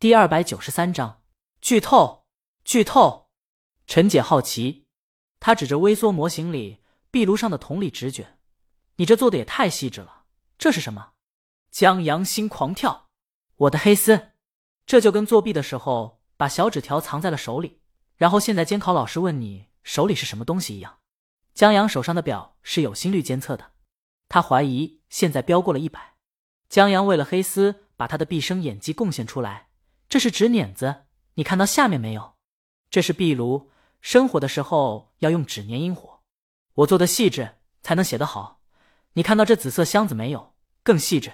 第二百九十三章剧透，剧透。陈姐好奇，她指着微缩模型里壁炉上的铜里纸卷：“你这做的也太细致了，这是什么？”江阳心狂跳：“我的黑丝，这就跟作弊的时候把小纸条藏在了手里，然后现在监考老师问你手里是什么东西一样。”江阳手上的表是有心率监测的，他怀疑现在飙过了一百。江阳为了黑丝，把他的毕生演技贡献出来。这是纸碾子，你看到下面没有？这是壁炉，生火的时候要用纸粘引火。我做的细致，才能写得好。你看到这紫色箱子没有？更细致。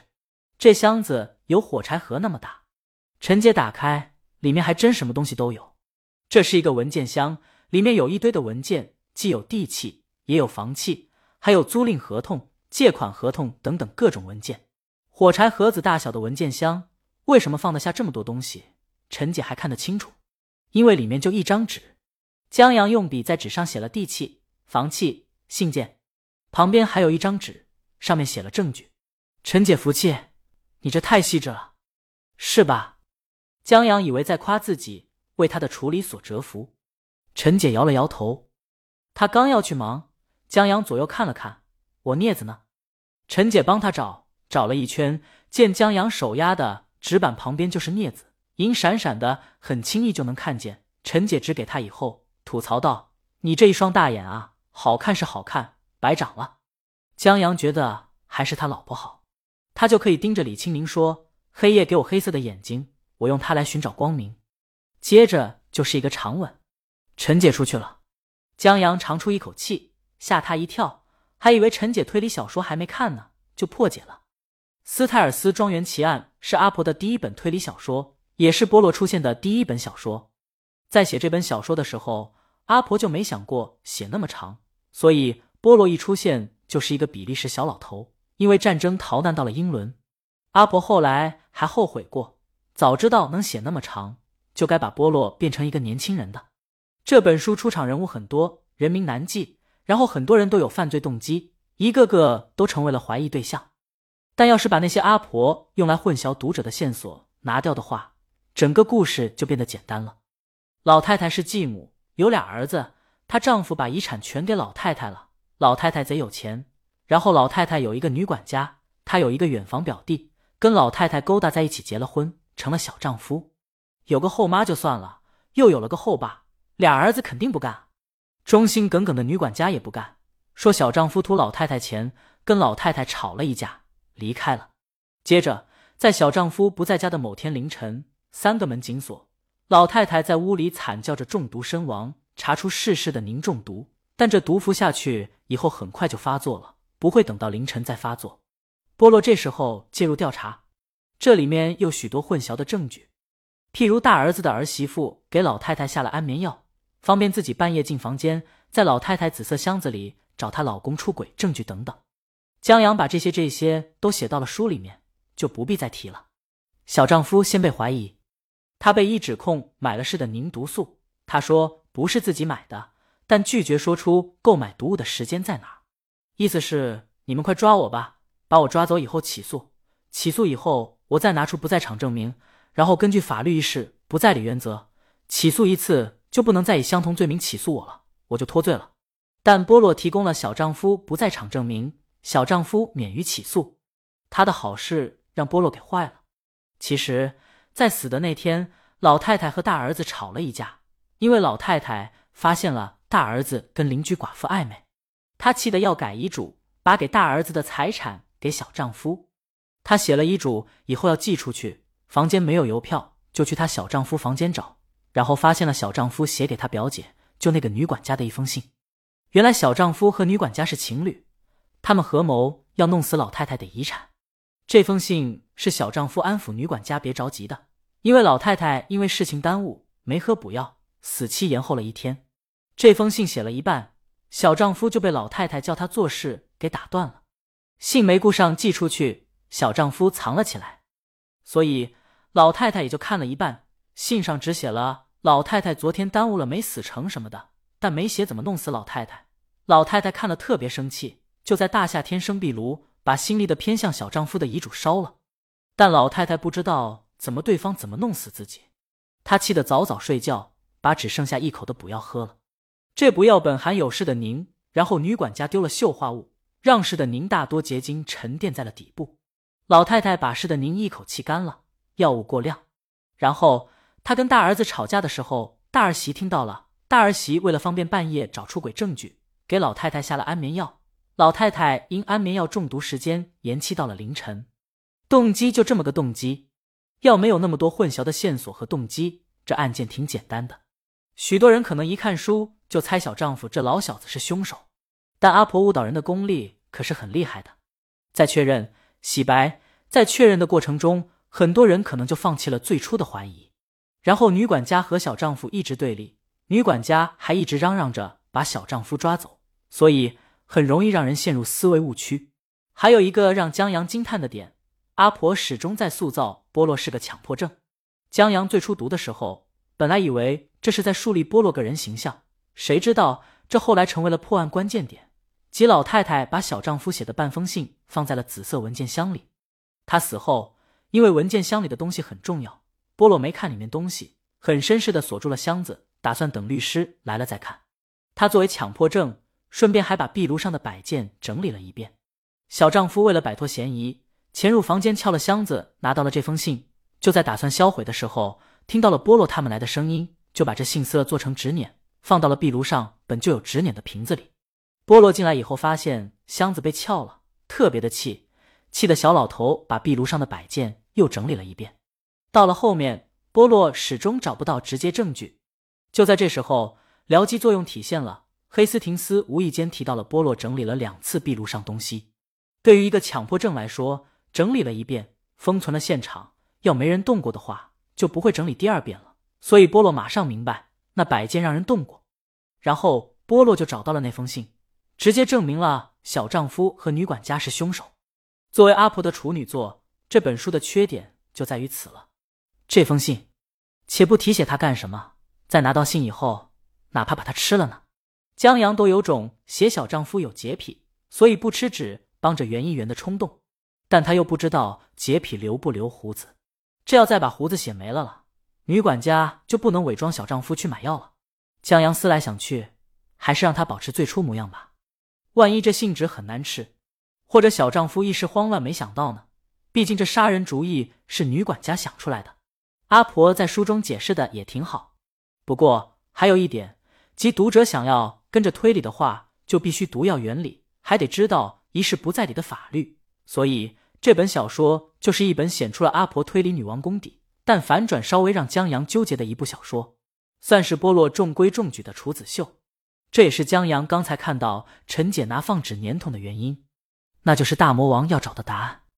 这箱子有火柴盒那么大。陈姐打开，里面还真什么东西都有。这是一个文件箱，里面有一堆的文件，既有地契，也有房契，还有租赁合同、借款合同等等各种文件。火柴盒子大小的文件箱。为什么放得下这么多东西？陈姐还看得清楚，因为里面就一张纸。江阳用笔在纸上写了地契、房契、信件，旁边还有一张纸，上面写了证据。陈姐服气，你这太细致了，是吧？江阳以为在夸自己为他的处理所折服。陈姐摇了摇头。他刚要去忙，江阳左右看了看，我镊子呢？陈姐帮他找，找了一圈，见江阳手压的。纸板旁边就是镊子，银闪闪的，很轻易就能看见。陈姐指给他以后，吐槽道：“你这一双大眼啊，好看是好看，白长了。”江阳觉得还是他老婆好，他就可以盯着李清明说：“黑夜给我黑色的眼睛，我用它来寻找光明。”接着就是一个长吻。陈姐出去了，江阳长出一口气，吓他一跳，还以为陈姐推理小说还没看呢，就破解了。斯泰尔斯庄园奇案是阿婆的第一本推理小说，也是波洛出现的第一本小说。在写这本小说的时候，阿婆就没想过写那么长，所以波洛一出现就是一个比利时小老头，因为战争逃难到了英伦。阿婆后来还后悔过，早知道能写那么长，就该把波洛变成一个年轻人的。这本书出场人物很多，人名难记，然后很多人都有犯罪动机，一个个都成为了怀疑对象。但要是把那些阿婆用来混淆读者的线索拿掉的话，整个故事就变得简单了。老太太是继母，有俩儿子，她丈夫把遗产全给老太太了。老太太贼有钱，然后老太太有一个女管家，她有一个远房表弟，跟老太太勾搭在一起，结了婚，成了小丈夫。有个后妈就算了，又有了个后爸，俩儿子肯定不干，忠心耿耿的女管家也不干，说小丈夫图老太太钱，跟老太太吵了一架。离开了。接着，在小丈夫不在家的某天凌晨，三个门紧锁，老太太在屋里惨叫着中毒身亡。查出逝世的您中毒，但这毒服下去以后很快就发作了，不会等到凌晨再发作。波洛这时候介入调查，这里面有许多混淆的证据，譬如大儿子的儿媳妇给老太太下了安眠药，方便自己半夜进房间，在老太太紫色箱子里找她老公出轨证据等等。江阳把这些这些都写到了书里面，就不必再提了。小丈夫先被怀疑，他被一指控买了似的凝毒素。他说不是自己买的，但拒绝说出购买毒物的时间在哪。意思是你们快抓我吧，把我抓走以后起诉，起诉以后我再拿出不在场证明，然后根据法律意识不在理原则，起诉一次就不能再以相同罪名起诉我了，我就脱罪了。但波洛提供了小丈夫不在场证明。小丈夫免于起诉，他的好事让波洛给坏了。其实，在死的那天，老太太和大儿子吵了一架，因为老太太发现了大儿子跟邻居寡妇暧昧，她气得要改遗嘱，把给大儿子的财产给小丈夫。她写了遗嘱以后要寄出去，房间没有邮票，就去她小丈夫房间找，然后发现了小丈夫写给她表姐，就那个女管家的一封信。原来小丈夫和女管家是情侣。他们合谋要弄死老太太的遗产。这封信是小丈夫安抚女管家别着急的，因为老太太因为事情耽误没喝补药，死期延后了一天。这封信写了一半，小丈夫就被老太太叫他做事给打断了。信没顾上寄出去，小丈夫藏了起来，所以老太太也就看了一半。信上只写了老太太昨天耽误了没死成什么的，但没写怎么弄死老太太。老太太看了特别生气。就在大夏天生壁炉，把心力的偏向小丈夫的遗嘱烧了。但老太太不知道怎么对方怎么弄死自己。她气得早早睡觉，把只剩下一口的补药喝了。这补药本含有事的宁，然后女管家丢了溴化物，让事的宁大多结晶沉淀在了底部。老太太把事的宁一口气干了，药物过量。然后她跟大儿子吵架的时候，大儿媳听到了。大儿媳为了方便半夜找出轨证据，给老太太下了安眠药。老太太因安眠药中毒，时间延期到了凌晨。动机就这么个动机，要没有那么多混淆的线索和动机，这案件挺简单的。许多人可能一看书就猜小丈夫这老小子是凶手，但阿婆误导人的功力可是很厉害的。在确认洗白，在确认的过程中，很多人可能就放弃了最初的怀疑。然后女管家和小丈夫一直对立，女管家还一直嚷嚷着把小丈夫抓走，所以。很容易让人陷入思维误区。还有一个让江阳惊叹的点，阿婆始终在塑造波洛是个强迫症。江阳最初读的时候，本来以为这是在树立波洛个人形象，谁知道这后来成为了破案关键点。即老太太把小丈夫写的半封信放在了紫色文件箱里，他死后，因为文件箱里的东西很重要，波洛没看里面东西，很绅士的锁住了箱子，打算等律师来了再看。他作为强迫症。顺便还把壁炉上的摆件整理了一遍。小丈夫为了摆脱嫌疑，潜入房间撬了箱子，拿到了这封信。就在打算销毁的时候，听到了波洛他们来的声音，就把这信撕了做成纸碾，放到了壁炉上本就有纸碾的瓶子里。波洛进来以后，发现箱子被撬了，特别的气，气得小老头把壁炉上的摆件又整理了一遍。到了后面，波洛始终找不到直接证据。就在这时候，僚机作用体现了。黑斯廷斯无意间提到了波洛整理了两次壁炉上东西。对于一个强迫症来说，整理了一遍，封存了现场，要没人动过的话，就不会整理第二遍了。所以波洛马上明白，那摆件让人动过。然后波洛就找到了那封信，直接证明了小丈夫和女管家是凶手。作为阿婆的处女作，这本书的缺点就在于此了。这封信，且不提写他干什么，在拿到信以后，哪怕把它吃了呢？江阳都有种写小丈夫有洁癖，所以不吃纸帮着圆一圆的冲动，但他又不知道洁癖留不留胡子。这要再把胡子写没了了，女管家就不能伪装小丈夫去买药了。江阳思来想去，还是让他保持最初模样吧。万一这信纸很难吃，或者小丈夫一时慌乱没想到呢？毕竟这杀人主意是女管家想出来的。阿婆在书中解释的也挺好，不过还有一点，即读者想要。跟着推理的话，就必须读要原理，还得知道一事不在理的法律。所以这本小说就是一本显出了阿婆推理女王功底，但反转稍微让江阳纠结的一部小说，算是波洛中规中矩的处子秀。这也是江阳刚才看到陈姐拿放纸粘桶的原因，那就是大魔王要找的答案。